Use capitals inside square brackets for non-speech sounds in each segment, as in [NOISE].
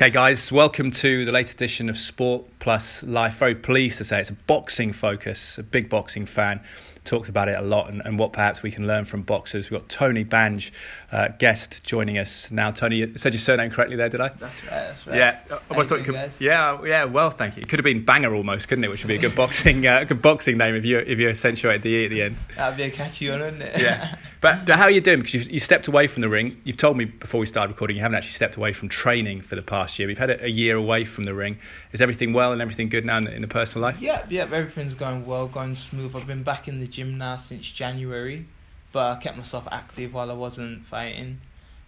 Okay, guys, welcome to the latest edition of Sport Plus Life. Very pleased to say it's a boxing focus, a big boxing fan. Talks about it a lot and, and what perhaps we can learn from boxers. We've got Tony Bange, uh, guest, joining us now. Tony, you said your surname correctly there, did I? That's right, that's right. Yeah, I was you thought doing, could- guys? yeah, yeah. Well, thank you. It could have been Banger almost, couldn't it? Which would be a good boxing, uh, good boxing name if you if you accentuated the e at the end. That'd be a catchy one, wouldn't it? Yeah. [LAUGHS] But how are you doing? Because you, you stepped away from the ring. You've told me before we started recording you haven't actually stepped away from training for the past year. We've had a, a year away from the ring. Is everything well and everything good now in the, in the personal life? yeah, yeah, everything's going well, going smooth. I've been back in the gym now since January, but I kept myself active while I wasn't fighting.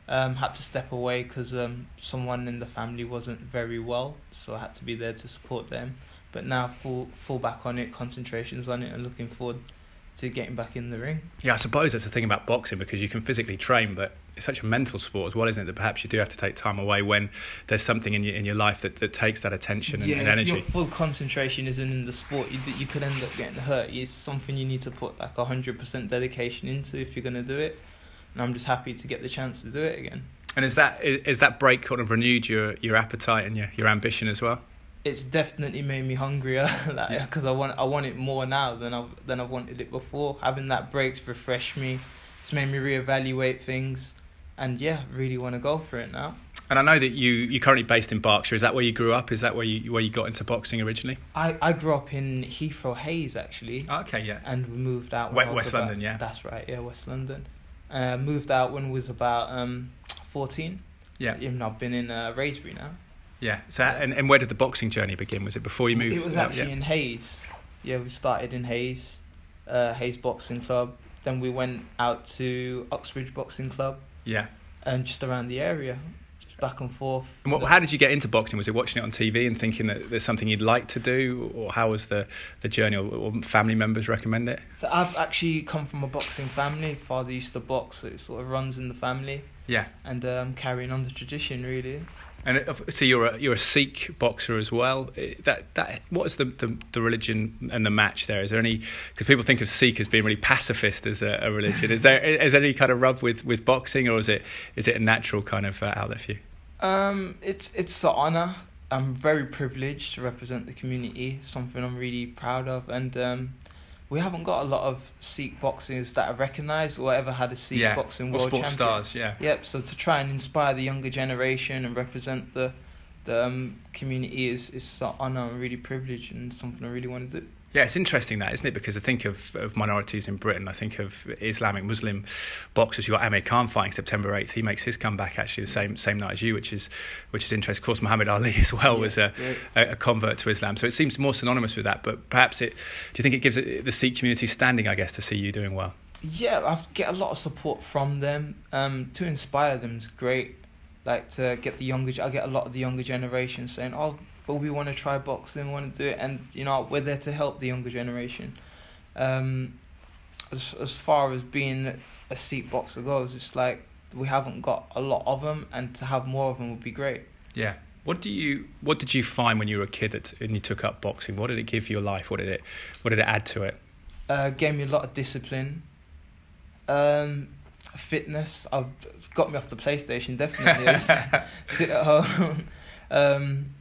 Um, had to step away because um, someone in the family wasn't very well, so I had to be there to support them. But now full full back on it, concentrations on it, and looking forward to getting back in the ring. Yeah, I suppose that's the thing about boxing because you can physically train, but it's such a mental sport as well, isn't it? That perhaps you do have to take time away when there's something in your in your life that, that takes that attention and, yeah, and if energy. your full concentration isn't in the sport, you you could end up getting hurt. It's something you need to put like hundred percent dedication into if you're gonna do it. And I'm just happy to get the chance to do it again. And is that is, is that break kind of renewed your your appetite and your, your ambition as well? It's definitely made me hungrier, [LAUGHS] like Yeah. because I want I want it more now than I than I wanted it before. Having that break's refreshed me. It's made me reevaluate things, and yeah, really want to go for it now. And I know that you you're currently based in Berkshire. Is that where you grew up? Is that where you where you got into boxing originally? I, I grew up in Heathrow Hayes actually. Okay, yeah. and we moved out. We- when I was West about- London, yeah. That's right, yeah, West London. Uh, moved out when I was about um, 14. Yeah, Even I've been in uh, Wraysbury now. Yeah. So and, and where did the boxing journey begin? Was it before you moved? It was actually yeah. in Hayes. Yeah, we started in Hayes, uh, Hayes Boxing Club. Then we went out to Uxbridge Boxing Club yeah. and just around the area, just back and forth. And what, how did you get into boxing? Was it watching it on TV and thinking that there's something you'd like to do, or how was the the journey? Or, or family members recommend it? So I've actually come from a boxing family. Father used to box, so it sort of runs in the family. Yeah. And um, carrying on the tradition, really. And it, so you're a you're a Sikh boxer as well. Eh, That that what is the, the, the religion and the match there? Is there any because people think of Sikh as being really pacifist as a, a religion? Is there is there any kind of rub with, with boxing, or is it is it a natural kind of uh, outlet for you? Um, it's it's an honor. I'm very privileged to represent the community. Something I'm really proud of, and um, we haven't got a lot of Sikh boxers that are recognised or ever had a Sikh boxing or world sports champion. stars, yeah. Yep. So to try and inspire the younger generation and represent the the um, community is is an honor. I'm really privileged and something I really want to do. Yeah, it's interesting that, isn't it? Because I think of, of minorities in Britain. I think of Islamic Muslim boxers. You got Amir Khan fighting September eighth. He makes his comeback actually the same same night as you, which is which is interesting. Of course, Muhammad Ali [LAUGHS] as well was a, Yeah. a, a convert to Islam, so it seems more synonymous with that. But perhaps it. Do you think it gives it, the Sikh community standing? I guess to see you doing well. Yeah, I get a lot of support from them. Um, to inspire them is great. Like to get the younger, I get a lot of the younger generation saying, "Oh, but we want to try boxing, we want to do it," and you know we're there to help the younger generation. Um, as as far as being a Sikh boxer goes, it's like we haven't got a lot of them, and to have more of them would be great. Yeah. What do you What did you find when you were a kid that, and you took up boxing? What did it give your life? What did it What did it add to it? Uh, gave me a lot of discipline. Um, fitness. I've got me off the PlayStation. Definitely [LAUGHS] sit at home. [LAUGHS] Um,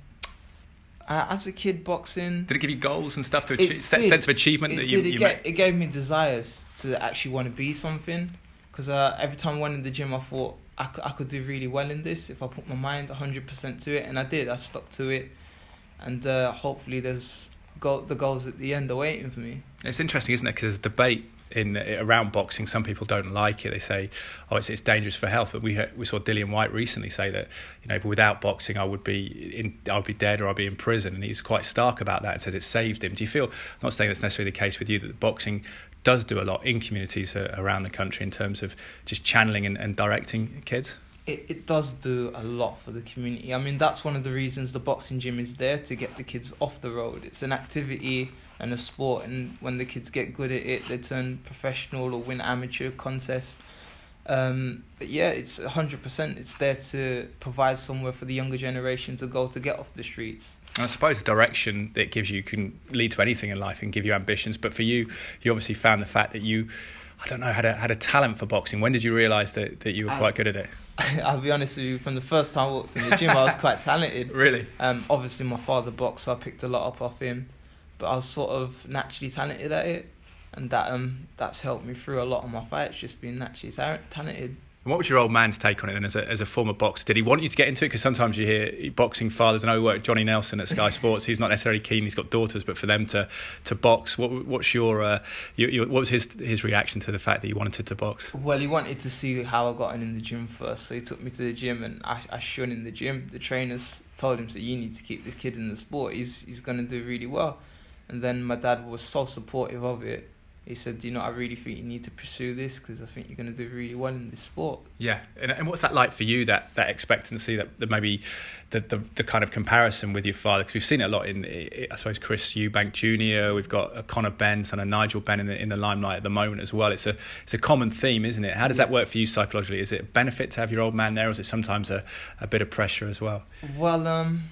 uh, as a kid, boxing. Did it give you goals and stuff to achieve? Sense of achievement It, that you, did, it, you ga- made? it gave me desires to actually want to be something. Because uh, every time I went in the gym, I thought I could, I could do really well in this if I put my mind 100% to it. And I did. I stuck to it. And uh, hopefully, there's go- the goals at the end are waiting for me. It's interesting, isn't it? Because there's debate in around boxing. Some people don't like it. They say, "Oh, it's it's dangerous for health." But we we saw Dillian Whyte recently say that you know, without boxing, I would be in, I'd be dead or I'd be in prison, and he's quite stark about that and says it saved him. Do you feel? I'm not saying that's necessarily the case with you that boxing does do a lot in communities uh, around the country in terms of just channeling and, and directing kids. it, it does do a lot for the community. I mean, that's one of the reasons the boxing gym is there to get the kids off the road. It's an activity and a sport, and when the kids get good at it, they turn professional or win amateur contests. Um, but yeah, it's hundred percent. It's there to provide somewhere for the younger generation to go to get off the streets. I suppose the direction that it gives you can lead to anything in life and give you ambitions. But for you, you obviously found the fact that you, I don't know, had a had a talent for boxing. When did you realise that, that you were I- quite good at it? [LAUGHS] I'll be honest with you. From the first time I walked in the gym, I was [LAUGHS] quite talented. Really? Um, obviously, my father boxed, so I picked a lot up off him. But I was sort of naturally talented at it, and that um that's helped me through a lot of my fights. Just being naturally ta- talented. And what was your old man's take on it then as a, as a former boxer? Did he want you to get into it? Because sometimes you hear boxing fathers, and I work with Johnny Nelson at Sky [LAUGHS] Sports. He's not necessarily keen. He's got daughters, but for them to, to box, what what's your, uh, your, your what was his his reaction to the fact that you wanted to box? Well, he wanted to see how I got on in the gym first, so he took me to the gym, and I I shone in the gym. The trainers told him, "So you need to keep this kid in the sport. He's he's gonna do really well." And then my dad was so supportive of it. He said, Do "You know, I really think you need to pursue this because I think you're gonna do really well in this sport." Yeah, and, and what's that like for you? That that expectancy, that, that maybe the, the the kind of comparison with your father, because we've seen it a lot in, I suppose, Chris Eubank Jr. We've got a Conor Benn and a Nigel Benn in the in the limelight at the moment as well. It's a it's a common theme, isn't it? How does that work for you psychologically? Is it a benefit to have your old man there, or is it sometimes a, a bit of pressure as well? Well, um,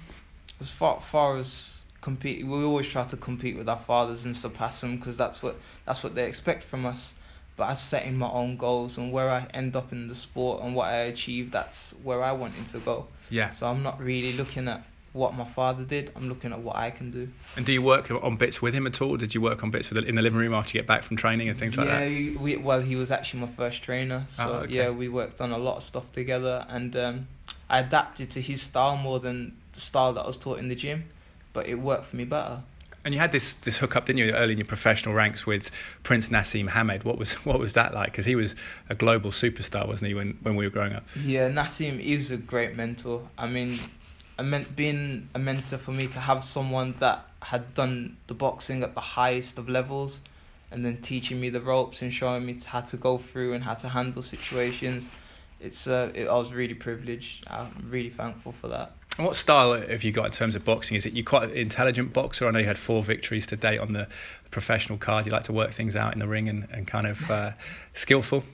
as far far as compete, we always try to compete with our fathers and surpass them because that's what that's what they expect from us. But I setting my own goals and where I end up in the sport and what I achieve, that's where I wanted to go. Yeah. So I'm not really looking at what my father did. I'm looking at what I can do. And do you work on bits with him at all? Did you work on bits with in the living room after you get back from training and things yeah, like that? we- we, well, he was actually my first trainer, so Oh, okay. yeah, we worked on a lot of stuff together, and um, I adapted to his style more than the style that I was taught in the gym, but it worked for me better. And you had this this hookup, didn't you, early in your professional ranks with Prince Naseem Hamed? What was [LAUGHS] what was that like? Because he was a global superstar, wasn't he, when, when we were growing up? Yeah, Naseem is a great mentor. I mean, I meant being a mentor for me to have someone that had done the boxing at the highest of levels, and then teaching me the ropes and showing me how to go through and how to handle situations. It's uh, it, I was really privileged. I'm really thankful for that. What style have you got in terms of boxing? Is it you quite an intelligent boxer? I know you had four victories to date on the professional card. You like to work things out in the ring and, and kind of uh, skillful.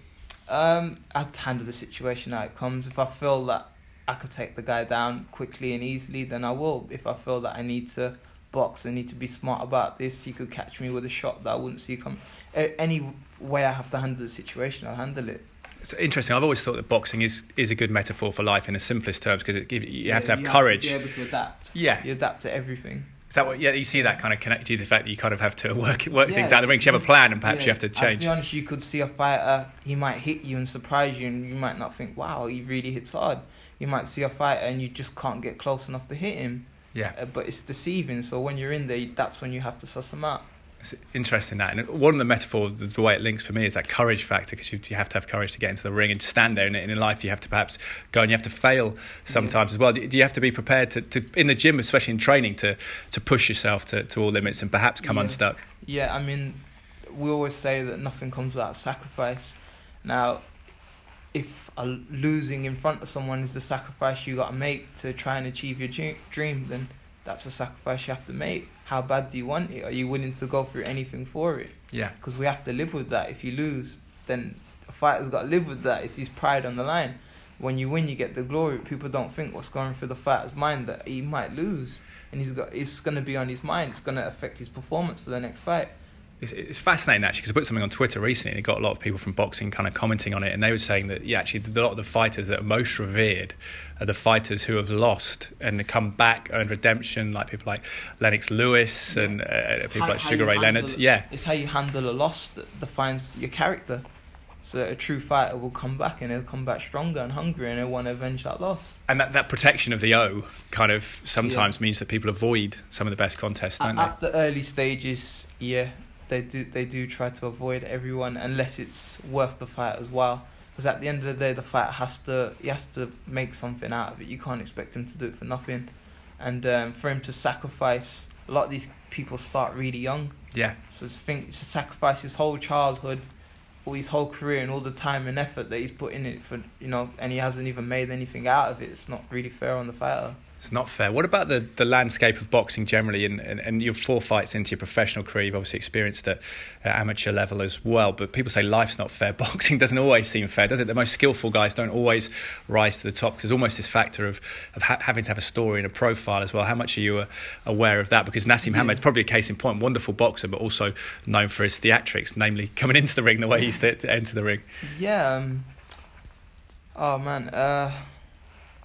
Um, I'd handle the situation how it comes. If I feel that I could take the guy down quickly and easily, then I will. If I feel that I need to box, I need to be smart about this. He could catch me with a shot that I wouldn't see come. Any way I have to handle the situation, I'll handle it. It's interesting. I've always thought that boxing is, is a good metaphor for life in the simplest terms because you have to have you courage. Have to be able to adapt. Yeah. You adapt to everything. Is that what? Yeah, you see that kind of connect you to the fact that you kind of have to work work things out of the ring. You have a plan, and perhaps Yeah. you have to change. To be honest, you could see a fighter, he might hit you and surprise you, and you might not think, wow, he really hits hard. You might see a fighter and you just can't get close enough to hit him. Yeah, Uh, but it's deceiving. So when you're in there, that's when you have to suss them out. It's interesting that. And one of the metaphors, the, the way it links for me, is that courage factor because you, you have to have courage to get into the ring and to stand there. And in life, you have to perhaps go and you have to fail sometimes as well. Do, do you have to be prepared to, to in the gym, especially in training, to to push yourself to, to all limits and perhaps come Yeah. unstuck? Yeah, I mean, we always say that nothing comes without sacrifice. Now, if a losing in front of someone is the sacrifice you got to make to try and achieve your dream, then that's a sacrifice you have to make. How bad do you want it? Are you willing to go through anything for it? Yeah. Because we have to live with that. If you lose, then a fighter's got to live with that. It's his pride on the line. When you win, you get the glory. People don't think what's going through the fighter's mind that he might lose, and he's got it's going to be on his mind. It's going to affect his performance for the next fight. It's, it's fascinating actually because I put something on Twitter recently and it got a lot of people from boxing kind of commenting on it and they were saying that yeah actually a lot of the fighters that are most revered are the fighters who have lost and come back earned redemption like people like Lennox Lewis and uh, people How- like Sugar Ray handle Leonard yeah. It's how you handle a loss that defines your character. So a true fighter will come back and he'll come back stronger and hungrier and he'll want to avenge that loss. and that, that protection of the O kind of sometimes means that people avoid some of the best contests don't At, they? at the early stages, yeah, they do they do try to avoid everyone unless it's worth the fight as well. Because at the end of the day, the fighter has to he has to make something out of it. You can't expect him to do it for nothing, and um, for him to sacrifice a lot of these people start really young. yeah So to think to sacrifice his whole childhood, all his whole career, and all the time and effort that he's put in it for you know, and he hasn't even made anything out of it. It's not really fair on the fighter. It's not fair. What about the, the landscape of boxing generally and, and, and your four fights into your professional career? You've obviously experienced at, at amateur level as well, but people say life's not fair. [LAUGHS] Boxing doesn't always seem fair, does it? The most skillful guys don't always rise to the top because there's almost this factor of, of ha- having to have a story and a profile as well. How much are you uh, aware of that? Because Naseem Yeah. Hamed's probably a case in point, wonderful boxer, but also known for his theatrics, namely coming into the ring the way he, ways to, to enter the ring. Yeah. Um, oh man. Uh,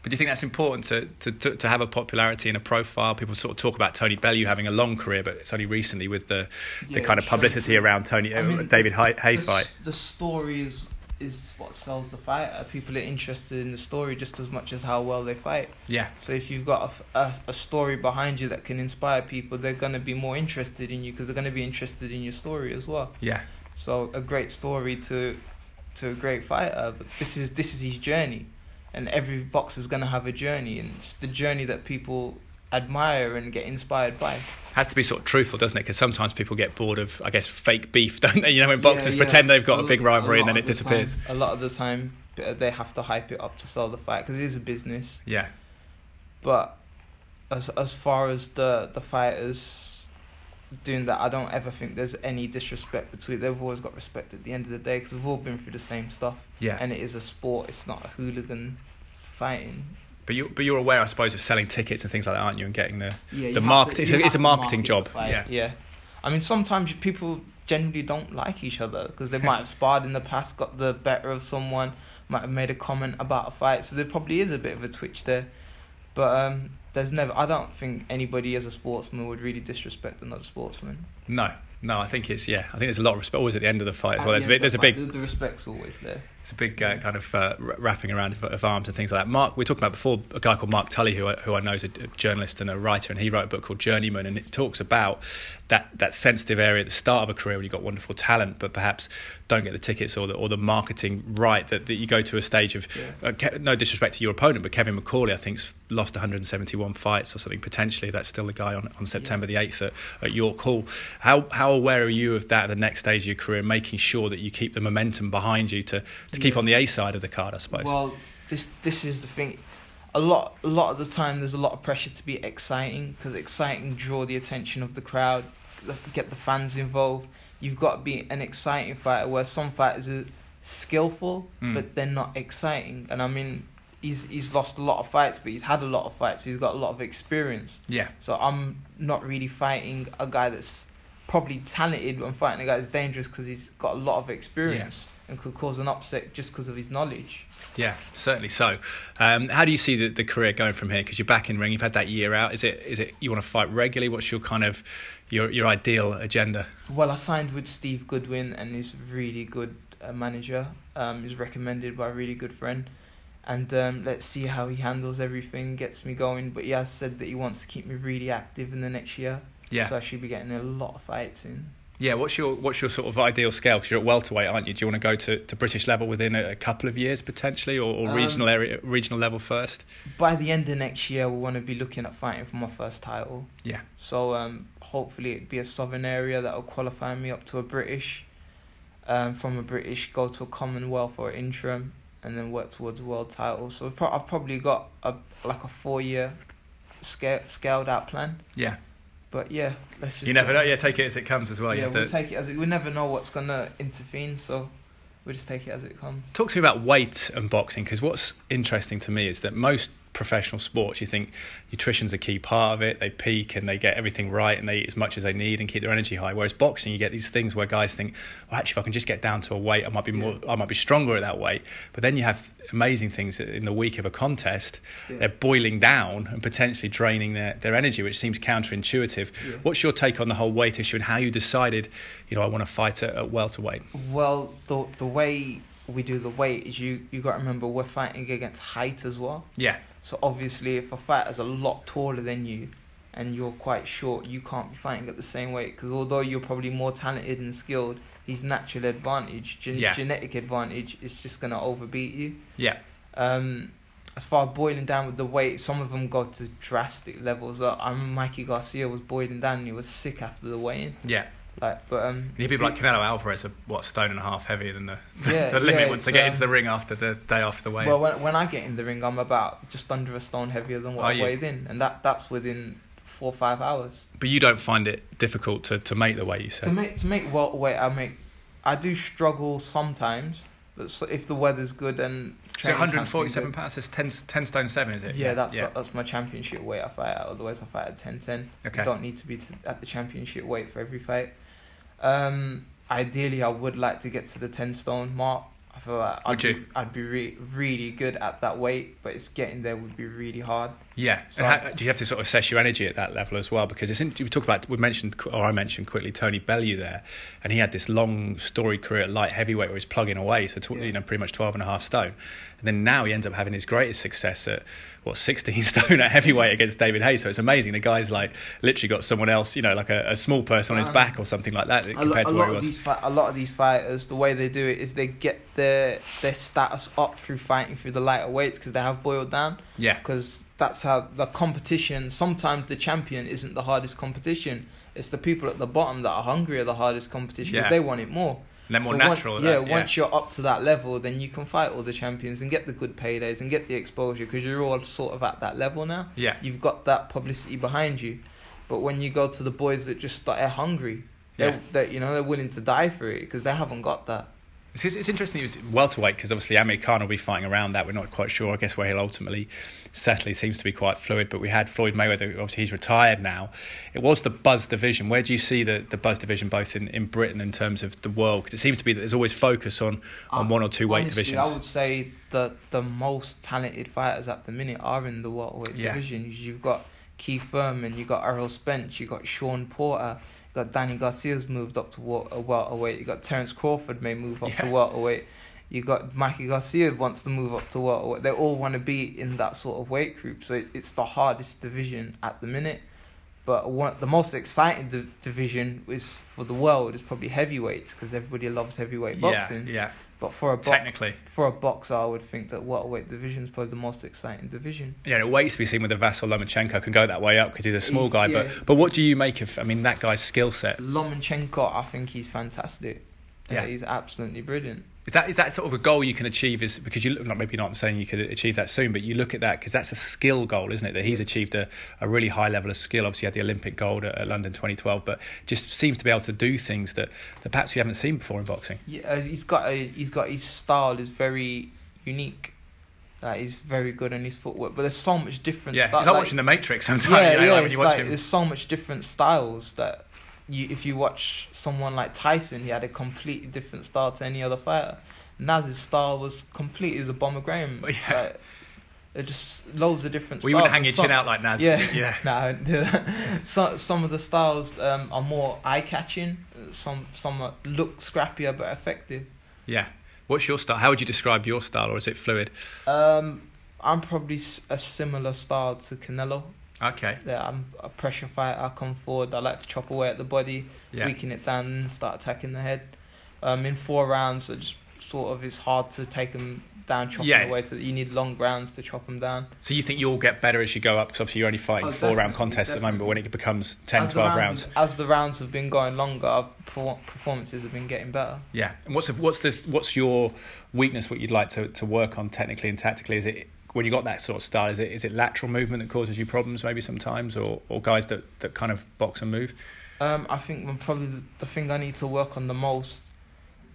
But do you think that's important to, to, to, to have a popularity and a profile? People sort of talk about Tony Bellew having a long career, but it's only recently with the, the yeah, kind of sure. publicity around Tony I uh, mean, David Haye, Haye the, fight. the story is is what sells the fighter. People are interested in the story just as much as how well they fight. Yeah, So if you've got a story behind you that can inspire people, they're gonna be more interested in you because they're gonna be interested in your story as well. yeah, So a great story to to a great fighter. But this is this is his journey, and every boxer's gonna have a journey, and it's the journey that people admire and get inspired by. has to be sort of truthful, doesn't it? Because sometimes people get bored of, I guess, fake beef, [LAUGHS] don't they? You know, when Yeah, boxers yeah. pretend they've got a big rivalry and then it the disappears. time- a lot of the time, they have to hype it up to sell the fight because it is a business. Yeah, But as as far as the the fighters doing that, I don't ever think there's any disrespect between. They've always got respect at the end of the day because we've all been through the same stuff, yeah. and it is a sport. It's not a hooligan fighting. But you, but you're aware, I suppose, of selling tickets and things like that, aren't you? And getting the Yeah, The have market- it's a- it's a marketing market job, yeah. yeah. I mean, sometimes people generally don't like each other because they might have [LAUGHS] sparred in the past, got the better of someone, might have made a comment about a fight, so there probably is a bit of a twitch there. But um, there's never. I don't think anybody as a sportsman would really disrespect another sportsman. no, no. I think it's yeah. I think there's a lot of respect always at the end of the fight as well. There's a bit. There's a big. the respect's always there. It's a big uh, kind of uh, wrapping around of, of arms and things like that. Mark, we talked about before a guy called Mark Tully, who I, who I know is a, a journalist and a writer, and he wrote a book called Journeyman, and it talks about that that sensitive area at the start of a career when you've got wonderful talent, but perhaps don't get the tickets or the or the marketing right. That, that you go to a stage of Yeah. uh, Ke- no disrespect to your opponent, but Kevin McCauley, I think's lost 171 fights or something potentially. That's still the guy on, on September the 8th at, at York Hall. How how aware are you of that at the next stage of your career, making sure that you keep the momentum behind you to, to keep Yeah. on the A side of the card, I suppose? Well, this this is the thing. A lot a lot of the time, there's a lot of pressure to be exciting because exciting draw the attention of the crowd, get the fans involved. You've got to be an exciting fighter. Where some fighters are skillful, Mm. but they're not exciting. And I mean, he's he's lost a lot of fights, but he's had a lot of fights. He's got a lot of experience. yeah, So I'm not really fighting a guy that's probably talented. I'm fighting a guy that's dangerous because he's got a lot of experience and could cause an upset just because of his knowledge. yeah, certainly so. Um, how do you see the, the career going from here? Because you're back in ring, you've had that year out. Is it is it you want to fight regularly? What's your kind of your your ideal agenda? Well, I signed with Steve Goodwin, and he's a really good uh, manager. Um, he's recommended by a really good friend, and um, let's see how he handles everything. Gets me going, but he has said that he wants to keep me really active in the next year. Yeah, So I should be getting a lot of fights in. Yeah. What's your what's your sort of ideal scale? Because you're at welterweight, aren't you? Do you want to go to, to British level within a, a couple of years potentially, or, or Um, regional area regional level first? By the end of next year, we want to be looking at fighting for my first title. Yeah. So um, hopefully it'd be a southern area that will qualify me up to a British. Um, from a British, go to a Commonwealth or interim, and then work towards a world title. So I've, pro- I've probably got a like a four year scale, scaled out plan. Yeah. But yeah, let's just. You never know. Yeah, take it as it comes as well. Yeah, we'll to- take it as it. We never know what's gonna intervene, so we'll just take it as it comes. Talk to me about weight and boxing because what's interesting to me is that most professional sports, you think nutrition's a key part of it. They peak and they get everything right and they eat as much as they need and keep their energy high. Whereas boxing, you get these things where guys think, well, actually, if I can just get down to a weight, I might be more, I might be stronger at that weight. But then you have amazing things that in the week of a contest, they're boiling down and potentially draining their, their energy, which seems counterintuitive. Yeah. What's your take on the whole weight issue and how you decided, you know, I want to fight at, at welterweight? Well, the the way we do the weight is you you got to remember we're fighting against height as well. Yeah, So obviously, if a fighter's a lot taller than you, and you're quite short, you can't be fighting at the same weight. Because although you're probably more talented and skilled, his natural advantage, gen- Yeah. genetic advantage, is just gonna overbeat you. yeah, Um, as far as boiling down with the weight, some of them go to drastic levels. Like, I remember Mikey Garcia was boiling down and he was sick after the weigh-in. yeah. Like, but um, You have people like Canelo Alvarez are what stone and a half heavier than the [LAUGHS] Yeah, the limit yeah, once they get into um, the ring after the day after the weigh. Well, when when I get in the ring, I'm about just under a stone heavier than what I you? weighed in, and that that's within four or five hours. but you don't find it difficult to, to make the weight you say. To make to make welterweight, I make I do struggle sometimes, but so if the weather's good and So training camp's been 147 pounds is 10, 10 stone seven, is it? Yeah, that's yeah. that's my championship weight. I fight at. Otherwise, I fight at ten ten. Okay. You don't need to be to, at the championship weight for every fight. Um, ideally, I would like to get to the ten stone mark. I feel like I'd Would be, I'd be re- really good at that weight, but it's getting there would be really hard. Yeah. So how, do you have to sort of assess your energy at that level as well? Because it's in, we talked about we mentioned or I mentioned quickly Tony Bellew there, and he had this long story career at light heavyweight where he's plugging away, so tw- Yeah. you know pretty much 12 and a half stone, and then now he ends up having his greatest success at what 16 [LAUGHS] stone at heavyweight against David Haye. So it's amazing. The guy's like literally got someone else, you know, like a, a small person on his Um, back or something like that a, compared to where he was. fi- a lot of these fighters, the way they do it is they get their their status up through fighting through the lighter weights because they have boiled down. Yeah. Because that's how the competition. Sometimes the champion isn't the hardest competition. It's the people at the bottom that are hungry are the hardest competition because Yeah. they want it more. And they're more So natural. Once, yeah, that, once you're up to that level, then you can fight all the champions and get the good paydays and get the exposure because you're all sort of at that level now. yeah. You've got that publicity behind you. But when you go to the boys that just start, they're hungry. They're, Yeah. they're, you know, they're willing to die for it because they haven't got that. It's, it's interesting. It was welterweight because obviously Amir Khan will be fighting around that. We're not quite sure. I guess where he'll ultimately settle. He seems to be quite fluid. But we had Floyd Mayweather. Obviously, he's retired now. It was the Buzz division. Where do you see the, the Buzz division both in, in Britain in terms of the world? Because it seems to be that there's always focus on, on Uh, one or two weight divisions. I would say the the most talented fighters at the minute are in the welterweight Yeah. division. You've got Keith Thurman, you've got Errol Spence, you've got Shawn Porter, got Danny Garcia's moved up to uh, welterweight. You got Terence Crawford may move up Yeah. to welterweight. You got Mikey Garcia wants to move up to welterweight. They all want to be in that sort of weight group. So it, it's the hardest division at the minute. But one, the most exciting di- division is for the world is probably heavyweights because everybody loves heavyweight boxing. Yeah, yeah. But for a bo- Technically, for a boxer, I would think that welterweight division is probably the most exciting division. yeah. It waits to be seen whether Vasyl Lomachenko can go that way up because he's a small He's- guy. yeah. But but what do you make of? I mean, that guy's skill set. Lomachenko, I think he's fantastic. Yeah. He's absolutely brilliant. Is that is that sort of a goal you can achieve? Is because you look not maybe not I'm saying you could achieve that soon, but you look at that because that's a skill goal, isn't it? That he's achieved a, a really high level of skill. Obviously, he had the Olympic gold at, at London 2012, but just seems to be able to do things that, that perhaps we haven't seen before in boxing. Yeah, uh, he's got a he's got his style is very unique. Like he's very good on his footwork, but there's so much different. Yeah, sti- it's like, like- watching The Matrix sometimes. yeah, you know, yeah. like when you watch like him. there's so much different styles that you if you watch someone like Tyson, he had a completely different style to any other fighter. Naz's style was complete as a bomber Graham. [LAUGHS] Yeah. Like, there's just loads of different Well, you wouldn't hang your some- chin out like Naz. Yeah, yeah. [LAUGHS] no. [LAUGHS] some some of the styles um, are more eye catching. Some some look scrappier but effective. Yeah. What's your style? How would you describe your style, or is it fluid? Um, I'm probably a similar style to Canelo. Okay. Yeah, I'm a pressure fighter. I come forward. I like to chop away at the body, Yeah. weaken it down, and start attacking the head. Um, in four rounds, it just sort of it's hard to take them down, chopping Yeah. away. To you need long rounds to chop them down. So you think you'll get better as you go up? Because obviously you're only fighting Oh, four round definitely, contests at the moment, but when it becomes 10, as 12 rounds, rounds. as the rounds have been going longer, performances have been getting better. Yeah. And what's what's this? What's your weakness? What you'd like to, to work on technically and tactically? Is it when you got that sort of style? Is it is it lateral movement that causes you problems maybe sometimes, or, or guys that, that kind of box and move? Um, I think probably the, the thing I need to work on the most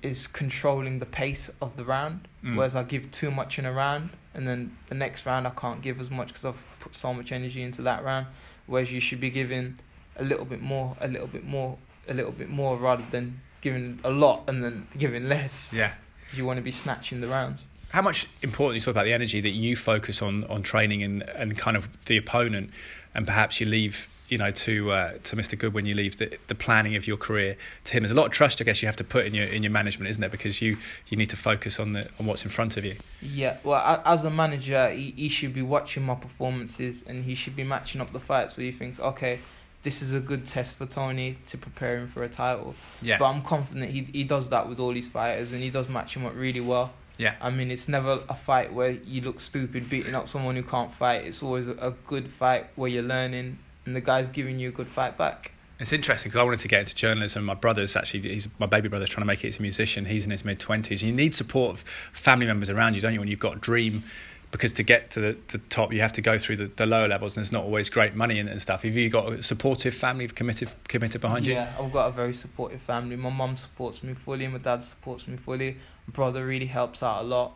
is controlling the pace of the round. Mm. Whereas I give too much in a round, and then the next round I can't give as much because I've put so much energy into that round. Whereas you should be giving a little bit more, a little bit more, a little bit more, rather than giving a lot and then giving less. Yeah. You want to be snatching the rounds. How much important you talk about the energy that you focus on on training and, and kind of the opponent, and perhaps you leave you know to uh, to Mr. Goodwin you leave the, the planning of your career to him. There's a lot of trust I guess you have to put in your in your management, isn't there? Because you you need to focus on the on what's in front of you. Yeah, well, as a manager, he, he should be watching my performances and he should be matching up the fights where he thinks, okay, this is a good test for Tony to prepare him for a title. Yeah. But I'm confident he he does that with all his fighters and he does match them up really well. Yeah. I mean, it's never a fight where you look stupid beating up someone who can't fight. It's always a, good fight where you're learning and the guy's giving you a good fight back. It's interesting because I wanted to get into journalism. My brother's actually, he's my baby brother's trying to make it. He's a musician. He's in his mid twenties. You need support of family members around you, don't you? When you've got a dream, because to get to the, the top, you have to go through the, the lower levels, and there's not always great money in it and stuff. Have you got a supportive family committed committed behind you? Yeah, I've got a very supportive family. My mum supports me fully. My dad supports me fully. My brother really helps out a lot.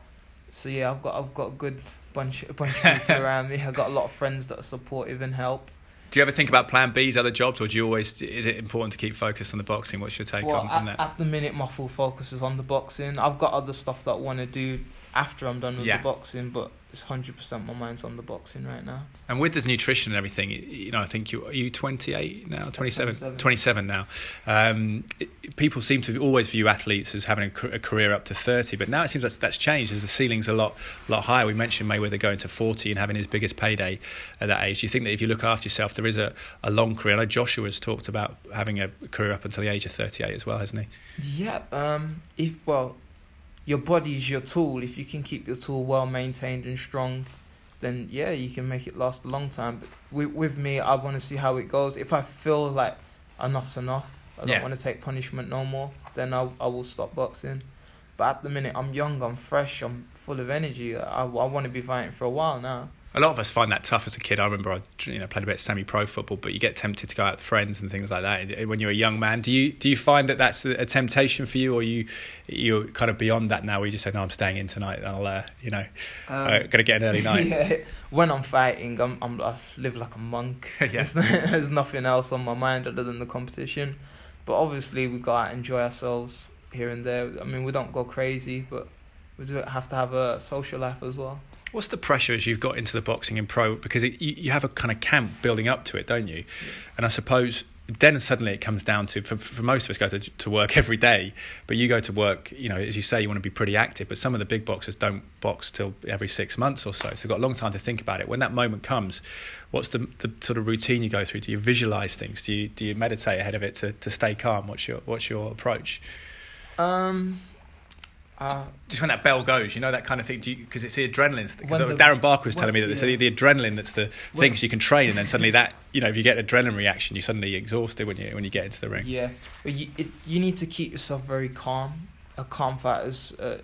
So yeah, I've got I've got a good bunch a bunch of people [LAUGHS] around me. I've got a lot of friends that are supportive and help. Do you ever think about Plan B's, other jobs, or do you always? Is it important to keep focused on the boxing? What's your take well, on, on that? at the minute, my full focus is on the boxing. I've got other stuff that I want to do after I'm done with Yeah. the boxing, but it's hundred percent my mind's on the boxing right now. And with this nutrition and everything, you know, I think you are you 28 now, 27, 27. 27 now. Um, it, people seem to always view athletes as having a, a career up to 30, but now it seems that's, that's changed as the ceiling's a lot lot higher. We mentioned Mayweather going to 40 and having his biggest payday at that age. Do you think that if you look after yourself, there is a, a long career? I know Joshua's talked about having a career up until the age of 38 as well, hasn't he? Yeah. Um. If well, your body is your tool. If you can keep your tool well maintained and strong, then yeah, you can make it last a long time. But with with me, I want to see how it goes. If I feel like enough's enough, I don't Yeah. want to take punishment no more, then I I will stop boxing. But at the minute, I'm young, I'm fresh, I'm full of energy. I, I want to be fighting for a while now. A lot of us find that tough as a kid. I remember I you know played a bit of semi-pro football, but you get tempted to go out with friends and things like that when you're a young man. Do you do you find that that's a, temptation for you, or you you're kind of beyond that now? Where you just say, "No, I'm staying in tonight. and I'll uh, you know Um, uh, to get an early night." [LAUGHS] yeah, when I'm fighting, I'm, I'm I live like a monk. [LAUGHS] Yeah. There's, [LAUGHS] there's nothing else on my mind other than the competition. But obviously, we got to enjoy ourselves here and there. I mean, we don't go crazy, but we do have to have a social life as well. What's the pressure as you've got into the boxing and pro? Because it, you, you have a kind of camp building up to it, don't you? And I suppose then suddenly it comes down to for, for most of us go to, to work [LAUGHS] every day, but you go to work, you know, as you say, you want to be pretty active. But some of the big boxers don't box till every six months or so, so they've got a long time to think about it. When that moment comes, what's the the sort of routine you go through? Do you visualize things? Do you do you meditate ahead of it to, to stay calm? What's your what's your approach? Um, uh, just when that bell goes, you know that kind of thing, because it's the adrenaline. Because Darren Barker was when- telling me that it's the, the adrenaline that's the When- things you can train, and then suddenly that you know if you get an adrenaline reaction, you suddenly exhausted when you when you get into the ring. yeah, but you it, you need to keep yourself very calm. A calm fighter's. Uh,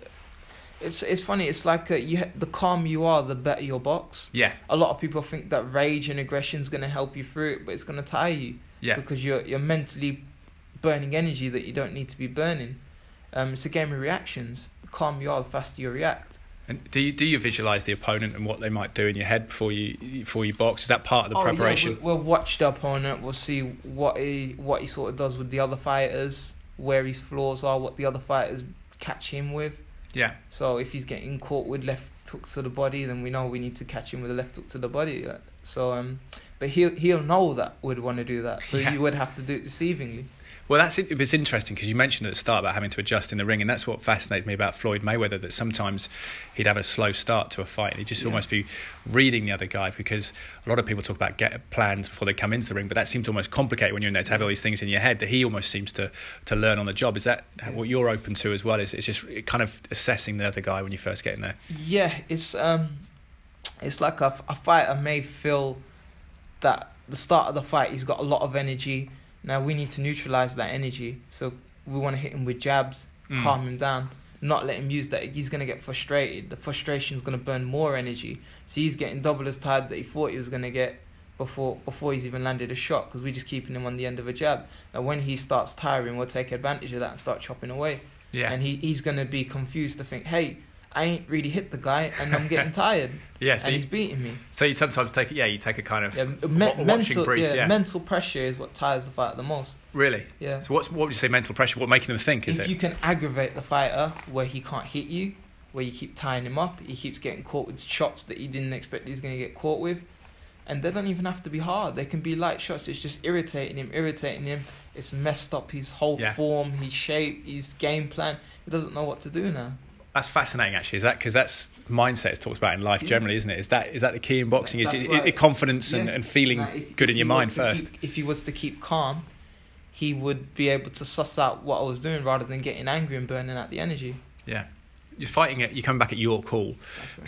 it's it's funny. It's like uh you the calm you are, the better your box. Yeah, A lot of people think that rage and aggression is going to help you through it, but it's going to tire you. yeah, because you're you're mentally burning energy that you don't need to be burning. Um, it's a game of reactions. The calmer you are, the faster you react. And do you do you visualize the opponent and what they might do in your head before you before you box? Is that part of the Oh, yeah, preparation? we'll, we'll watch the opponent. We'll see what he what he sort of does with the other fighters, where his flaws are, what the other fighters catch him with. Yeah, So if he's getting caught with left hooks to the body, then we know we need to catch him with a left hook to the body. So um, but he'll he'll know that we'd want to do that. So Yeah. you would have to do it deceivingly. Well, that's it. It's interesting because you mentioned at the start about having to adjust in the ring, and that's what fascinates me about Floyd Mayweather. That sometimes he'd have a slow start to a fight, and he'd just Yeah. almost be reading the other guy. Because a lot of people talk about get plans before they come into the ring, but that seems almost complicated when you're in there to have all these things in your head. That he almost seems to to learn on the job. Is that what you're open to as well? Is it's just kind of assessing the other guy when you first get in there? Yeah, it's um, it's like a, a fighter may feel that the start of the fight he's got a lot of energy. Now we need to neutralize that energy, so we want to hit him with jabs, Mm. calm him down, not let him use that. He's gonna get frustrated. The frustration is gonna burn more energy, so he's getting double as tired that he thought he was gonna get before before he's even landed a shot because we're just keeping him on the end of a jab. And when he starts tiring, we'll take advantage of that and start chopping away Yeah, and he, he's going to be confused to think, hey, I ain't really hit the guy and I'm getting [LAUGHS] tired yeah. So and you, he's beating me. so you sometimes take yeah, you take a kind of Yeah, me- mental, brief. yeah, Yeah, mental pressure is what tires the fighter the most. really. Yeah. So what's what would you say mental pressure? What making them think is if it? you can aggravate the fighter where he can't hit you, where you keep tying him up, he keeps getting caught with shots that he didn't expect he's going to get caught with. And they don't even have to be hard. They can be light shots. It's just irritating him, irritating him. It's messed up his whole Yeah. form, his shape, his game plan. He doesn't know what to do now. That's fascinating, actually. Is that because that's mindset is talked about in life Yeah. generally, isn't it? Is that is that the key in boxing? Is it, right. confidence and, Yeah. and feeling Now, if- good if in your mind first? keep- if he was to keep calm, he would be able to suss out what I was doing rather than getting angry and burning out the energy. Yeah. You're fighting it. You're coming back at York Hall,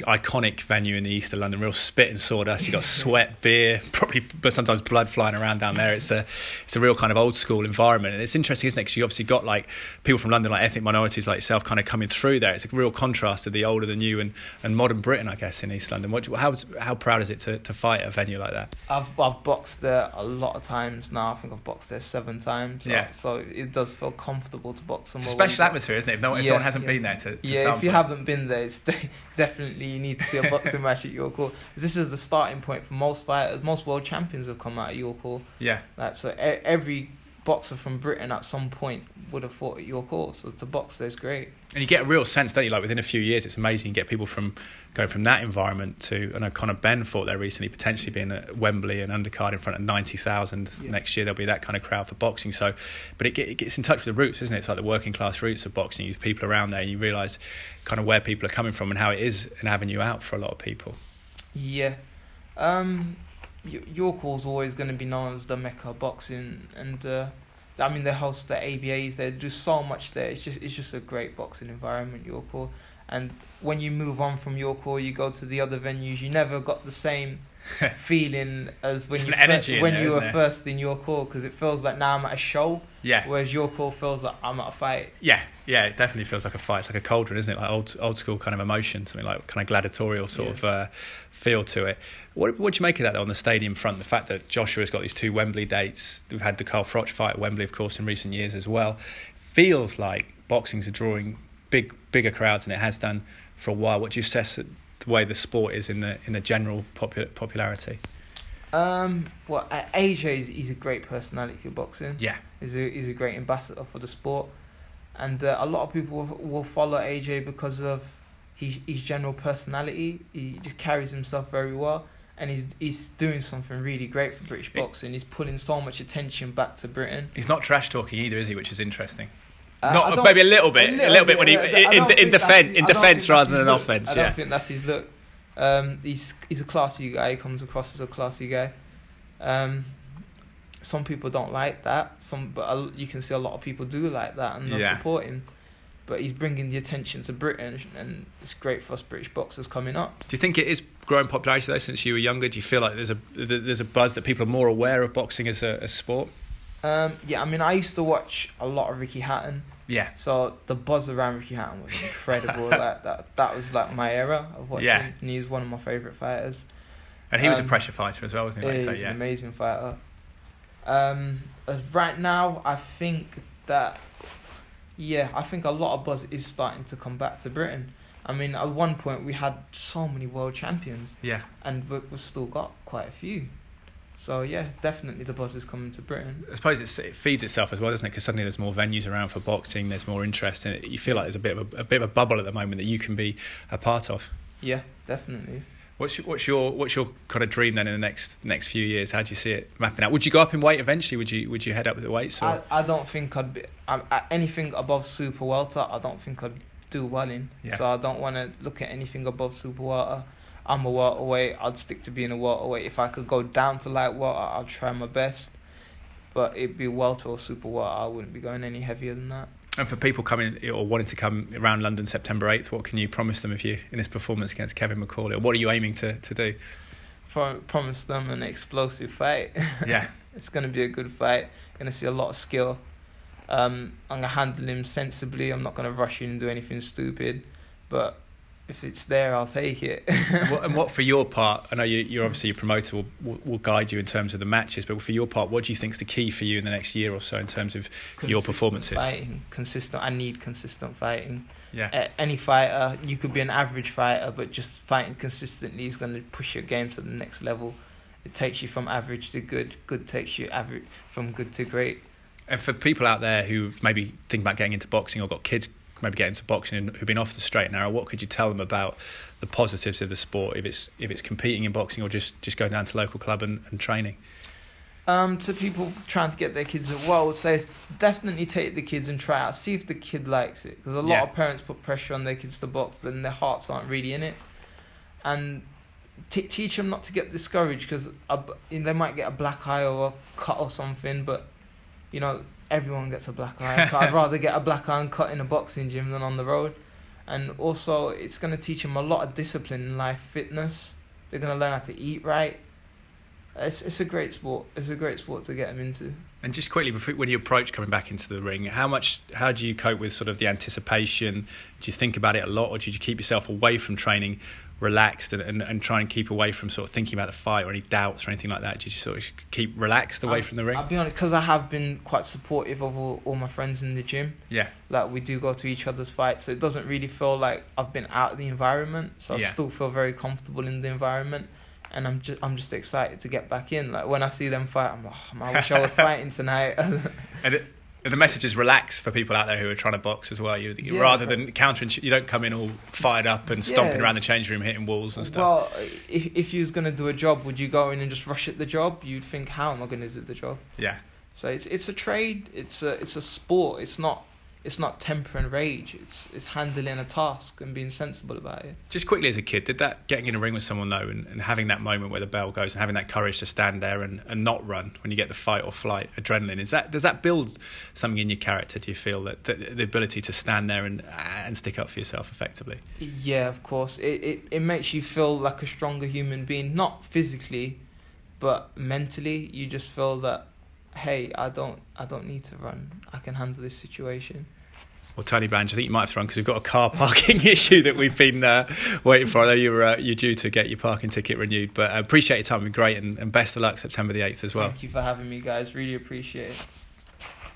iconic venue in the east of London. Real spit and sawdust. You got [LAUGHS] sweat, beer, probably, but sometimes blood flying around down there. It's a, it's a real kind of old school environment, and it's interesting, isn't it? Because you obviously got like people from London, like ethnic minorities like yourself, kind of coming through there. It's a real contrast to the older, the new, and, and modern Britain, I guess, in East London. What, how how proud is it to, to fight a venue like that? I've I've boxed there a lot of times now. I think I've boxed there seven times. So, Yeah. So it does feel comfortable to box It's a special atmosphere, isn't it? If, no, if Yeah, someone hasn't yeah. been there to, to Yeah, if you haven't been there, it's [LAUGHS] de- definitely you need to see a boxing match at York Hall. This is the starting point for most fighters. Most world champions have come out of York Hall. Yeah. Like so, e- every boxer from Britain at some point would have fought at York Hall. So to box there's great. And you get a real sense, don't you? Like within a few years, it's amazing. You get people from going from that environment to, I know Conor Benn fought there recently, potentially being at Wembley and undercard in front of 90,000. Yeah. Next year, there'll be that kind of crowd for boxing. So, but it, it gets in touch with the roots, isn't it? It's like the working class roots of boxing. You people around there, and you realise kind of where people are coming from and how it is an avenue out for a lot of people. Yeah. Um, Hall's always going to be known as the mecca of boxing, and uh, I mean they host the ABAs. They do so much there. It's just it's just a great boxing environment, York Hall. And when you move on from York Hall, you go to the other venues. You never got the same [LAUGHS] feeling as when Just you fir- when there, you were isn't first in York Hall because it feels like now I'm at a show, Yeah. whereas York Hall feels like I'm at a fight. Yeah, yeah, it definitely feels like a fight. It's like a cauldron, isn't it? Like old, old school kind of emotion, something like kind of gladiatorial sort Yeah. of uh, feel to it. What what do you make of that though, on the stadium front? The fact that Joshua's got these two Wembley dates. We've had the Carl Froch fight at Wembley, of course, in recent years as well. Feels like boxing's are drawing big, bigger crowds than it has done for a while. What do you assess the way the sport is in the in the general popu- popularity? Um, well, AJ is he's a great personality for boxing. Yeah, He's a he's a great ambassador for the sport, and uh, a lot of people will, will follow AJ because of his his general personality. He just carries himself very well, and he's he's doing something really great for British boxing. He's pulling so much attention back to Britain. he's not trash talking either, is he? Which is interesting. Uh, not maybe a little bit, a little, bit when he I in, in, in think that's defense in defense rather than look. offense. I don't think that's his look. Um, he's he's a classy guy. He comes across as a classy guy. Um, some people don't like that. Some, but a- you can see a lot of people do like that and they Yeah. support him. But he's bringing the attention to Britain, and it's great for us British boxers coming up. Do you think it is growing popularity though since you were younger? Do you feel like there's a there's a buzz that people are more aware of boxing as a, a sport? Um, yeah, I mean, I used to watch a lot of Ricky Hatton, Yeah, so the buzz around Ricky Hatton was incredible. [LAUGHS] like that, that was like my era of watching, Yeah. and he's one of my favorite fighters. and he was Um, a pressure fighter as well, wasn't he? Like Yeah, he's say, an amazing fighter. Um, uh, right now, I think that, yeah, I think a lot of buzz is starting to come back to Britain. I mean, at one point we had so many world champions, Yeah, and we- we've still got quite a few. So yeah, definitely the buzz is coming to Britain. I suppose it's, it feeds itself as well, doesn't it? Because suddenly there's more venues around for boxing. There's more interest in it. You feel like there's a bit of a, a bit of a bubble at the moment that you can be a part of. Yeah, definitely. What's your, what's your what's your kind of dream then in the next next few years? How do you see it mapping out? Would you go up in weight eventually? Would you would you head up with the weights? Or? I, I don't think I'd be I, anything above super welter. I don't think I'd do well in. Yeah. So I don't want to look at anything above super welter. I'm a welterweight. I'd stick to being a welterweight. If I could go down to light welter, I'd try my best. But it'd be welter or super welter. I wouldn't be going any heavier than that. And for people coming or wanting to come around London September 8th, what can you promise them if you in this performance against Kevin McCauley? Or what are you aiming to, to do? Pro- promise them an explosive fight. Yeah. [LAUGHS] it's going to be a good fight. Going to see a lot of skill. Um, I'm going to handle him sensibly. I'm not going to rush in and do anything stupid. But if it's there, I'll take it. and, what, and what [LAUGHS] for your part? I know you, you're obviously a promoter will, will will guide you in terms of the matches, but for your part, what do you think is the key for you in the next year or so in terms of your performances? Fighting, consistent. I need consistent fighting. Yeah, A- Any fighter, you could be an average fighter, but just fighting consistently is going to push your game to the next level. It takes you from average to good. Good takes you average from good to great. and for people out there who maybe think about getting into boxing or got kids maybe getting into boxing and who've been off the straight and narrow, what could you tell them about the positives of the sport if it's if it's competing in boxing or just just going down to local club and, and training? Um, to people trying to get their kids, what I would say definitely take the kids and try out. See if the kid likes it, because a lot Yeah. of parents put pressure on their kids to box, then their hearts aren't really in it. And t- teach them not to get discouraged, because they might get a black eye or a cut or something. But you know, everyone gets a black and cut. I'd rather get a black and cut in a boxing gym than on the road. And also, it's going to teach them a lot of discipline in life, fitness. They're going to learn how to eat right. It's it's a great sport. It's a great sport to get them into. And just quickly, before, when you approach coming back into the ring, how much, how do you cope with sort of the anticipation? Do you think about it a lot, or do you keep yourself away from training relaxed and, and, and try and keep away from sort of thinking about the fight or any doubts or anything like that? Do you sort of keep relaxed away I'll, from the ring? I'll be honest, because I have been quite supportive of all, all my friends in the gym. Yeah. Like we do go to each other's fights, so it doesn't really feel like I've been out of the environment. So I Yeah. still feel very comfortable in the environment, and I'm just I'm just excited to get back in. Like when I see them fight, I'm like, oh, man, I wish I was [LAUGHS] fighting tonight. [LAUGHS] And it, the message is relax for people out there who are trying to box as well. You, you- Yeah. rather than counter, you don't come in all fired up and stomping Yeah. around the change room, hitting walls and stuff. well, if if you was gonna do a job, would you go in and just rush at the job? You'd think, how am I gonna do the job? yeah, So it's it's a trade. It's a it's a sport. It's not it's not temper and rage. It's it's handling a task and being sensible about it. just quickly as a kid, did that getting in a ring with someone though, and, and having that moment where the bell goes, and having that courage to stand there and, and not run when you get the fight or flight adrenaline, is that does that build something in your character? Do you feel that, that the ability to stand there and and stick up for yourself effectively? Yeah, of course. It, it it makes you feel like a stronger human being, not physically, but mentally. You just feel that, hey, I don't I don't need to run. I can handle this situation. Well, Tony Bange, I think you might have to run because we've got a car parking [LAUGHS] issue that we've been uh, waiting for. I know you're uh, you're due to get your parking ticket renewed, but I appreciate your time. Been great, and, and best of luck September the eighth as well. Thank you for having me, guys. Really appreciate it.